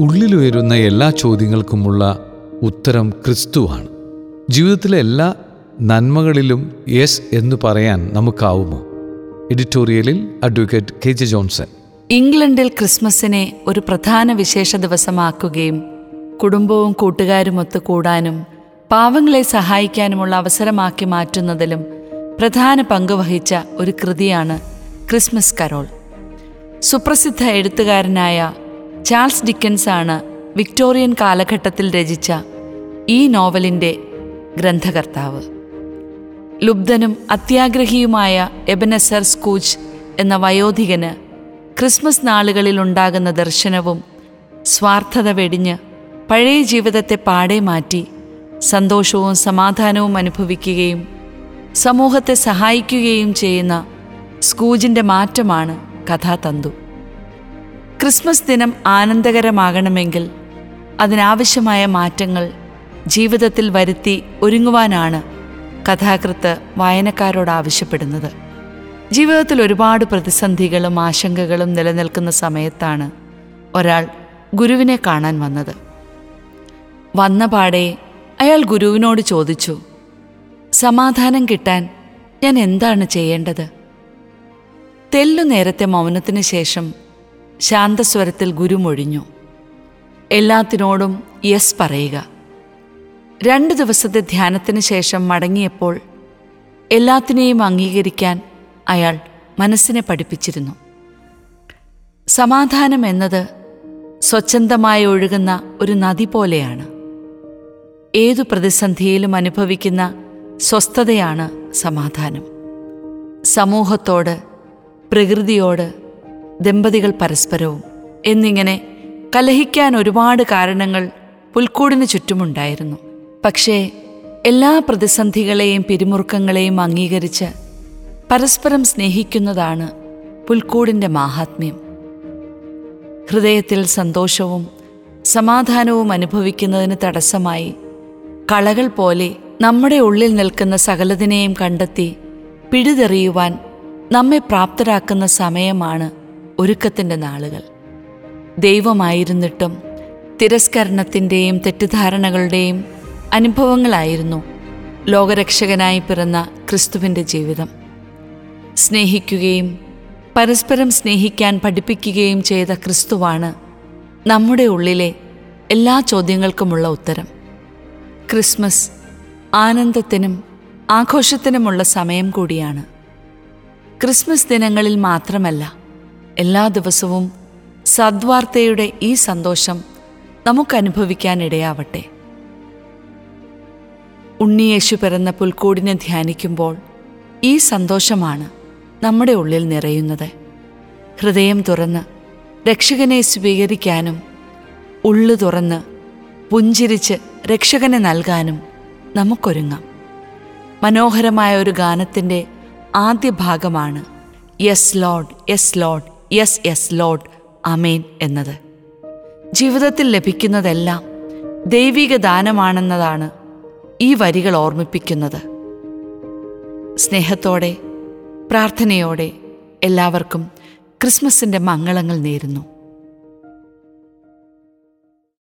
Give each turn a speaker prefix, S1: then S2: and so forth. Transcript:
S1: ഉള്ളിലുയരുന്ന എല്ലാ ചോദ്യങ്ങൾക്കുമുള്ള ഉത്തരം ക്രിസ്തുവാണ്. ജീവിതത്തിലെ എല്ലാ നന്മകളിലും യെസ് എന്ന് പറയാൻ നമുക്കാവുമോ? എഡിറ്റോറിയലിൽ അഡ്വക്കേറ്റ് കെ ജെ ജോൺസൺ.
S2: ഇംഗ്ലണ്ടിൽ ക്രിസ്മസിനെ ഒരു പ്രധാന വിശേഷ ദിവസമാക്കുകയും കുടുംബവും കൂട്ടുകാരും കൂട്ടുകാരുമൊത്ത് കൂടാനും പാവങ്ങളെ സഹായിക്കാനുമുള്ള അവസരമാക്കി മാറ്റുന്നതിലും പ്രധാന പങ്ക് വഹിച്ച ഒരു കൃതിയാണ് ക്രിസ്മസ് കരോൾ. സുപ്രസിദ്ധ എഴുത്തുകാരനായ ചാൾസ് ഡിക്കൻസ് ആണ് വിക്ടോറിയൻ കാലഘട്ടത്തിൽ രചിച്ച ഈ നോവലിന്റെ ഗ്രന്ഥകർത്താവ്. ലുബ്ധനും അത്യാഗ്രഹിയുമായ എബനസർ സ്കൂച്ച് എന്ന വയോധികന് ക്രിസ്മസ് നാളുകളിൽ ഉണ്ടാകുന്ന ദർശനവും സ്വാർത്ഥത വെടിഞ്ഞ് പഴയ ജീവിതത്തെ പാടെ മാറ്റി സന്തോഷവും സമാധാനവും അനുഭവിക്കുകയും സമൂഹത്തെ സഹായിക്കുകയും ചെയ്യുന്ന സ്കൂജിന്റെ മാറ്റമാണ് കഥാതന്തു. ക്രിസ്മസ് ദിനം ആനന്ദകരമാകണമെങ്കിൽ അതിനാവശ്യമായ മാറ്റങ്ങൾ ജീവിതത്തിൽ വരുത്തി ഒരുങ്ങുവാനാണ് കഥാകൃത്ത് വായനക്കാരോട് ആവശ്യപ്പെടുന്നത്. ജീവിതത്തിൽ ഒരുപാട് പ്രതിസന്ധികളും ആശങ്കകളും നിലനിൽക്കുന്ന സമയത്താണ് ഒരാൾ ഗുരുവിനെ കാണാൻ വന്നത്. വന്ന പാടെ അയാൾ ഗുരുവിനോട് ചോദിച്ചു സമാധാനം കിട്ടാൻ ഞാൻ എന്താണ് ചെയ്യേണ്ടത്? തെല്ലു നേരത്തെ മൗനത്തിന് ശേഷം ശാന്തസ്വരത്തിൽ ഗുരുമൊഴിഞ്ഞു. എല്ലാത്തിനോടും യെസ് പറയുക. രണ്ട് ദിവസത്തെ ധ്യാനത്തിന് ശേഷം മടങ്ങിയപ്പോൾ എല്ലാത്തിനെയും അംഗീകരിക്കാൻ അയാൾ മനസ്സിനെ പഠിപ്പിച്ചിരുന്നു. സമാധാനം എന്നത് സ്വച്ഛന്തമായി ഒഴുകുന്ന ഒരു നദി പോലെയാണ്. ഏതു പ്രതിസന്ധിയിലും അനുഭവിക്കുന്ന സ്വസ്ഥതയാണ് സമാധാനം. സമൂഹത്തോട് പ്രകൃതിയോട് ദമ്പതികൾ പരസ്പരവും എന്നിങ്ങനെ കലഹിക്കാൻ ഒരുപാട് കാരണങ്ങൾ പുൽക്കൂടിന് ചുറ്റുമുണ്ടായിരുന്നു. പക്ഷേ എല്ലാ പ്രതിസന്ധികളെയും പിരിമുറുക്കങ്ങളെയും അംഗീകരിച്ച് പരസ്പരം സ്നേഹിക്കുന്നതാണ് പുൽക്കൂടിന്റെ മാഹാത്മ്യം. ഹൃദയത്തിൽ സന്തോഷവും സമാധാനവും അനുഭവിക്കുന്നതിന് തടസ്സമായി കളകൾ പോലെ നമ്മുടെ ഉള്ളിൽ നിൽക്കുന്ന സകലതിനെയും കണ്ടെത്തി പിഴുതെറിയുവാൻ നമ്മെ പ്രാപ്തരാക്കുന്ന സമയമാണ് ഒരുക്കത്തിന്റെ നാളുകൾ. ദൈവമായിരുന്നിട്ടും തിരസ്കരണത്തിന്റെയും തെറ്റിദ്ധാരണകളുടെയും അനുഭവങ്ങളായിരുന്നു ലോകരക്ഷകനായി പിറന്ന ക്രിസ്തുവിന്റെ ജീവിതം. സ്നേഹിക്കുകയും പരസ്പരം സ്നേഹിക്കാൻ പഠിപ്പിക്കുകയും ചെയ്ത ക്രിസ്തുവാണ് നമ്മുടെ ഉള്ളിലെ എല്ലാ ചോദ്യങ്ങൾക്കുമുള്ള ഉത്തരം. ക്രിസ്മസ് ആനന്ദത്തിനും ആഘോഷത്തിനുമുള്ള സമയം കൂടിയാണ്. ക്രിസ്മസ് ദിനങ്ങളിൽ മാത്രമല്ല എല്ലാ ദിവസവും സദ്വാർത്തയുടെ ഈ സന്തോഷം നമുക്കനുഭവിക്കാനിടയാവട്ടെ. ഉണ്ണിയേശു പിറന്ന പുൽക്കൂടിനെ ധ്യാനിക്കുമ്പോൾ ഈ സന്തോഷമാണ് നമ്മുടെ ഉള്ളിൽ നിറയുന്നത്. ഹൃദയം തുറന്ന് രക്ഷകനെ സ്വീകരിക്കാനും ഉള്ളു തുറന്ന് പുഞ്ചിരിച്ച് രക്ഷകനെ നൽകാനും നമുക്കൊരുങ്ങാം. മനോഹരമായ ഒരു ഗാനത്തിന്റെ ആദ്യ ഭാഗമാണ് yes Lord yes Lord yes yes Lord amen എന്നത്. ജീവിതത്തിൽ ലഭിക്കുന്നതെല്ലാം ദൈവിക ദാനമാണെന്നതാണ് ഈ വരികൾ ഓർമ്മിപ്പിക്കുന്നത്. സ്നേഹത്തോടെ പ്രാർത്ഥനയോടെ എല്ലാവർക്കും ക്രിസ്മസിന്റെ മംഗളങ്ങൾ നേരുന്നു.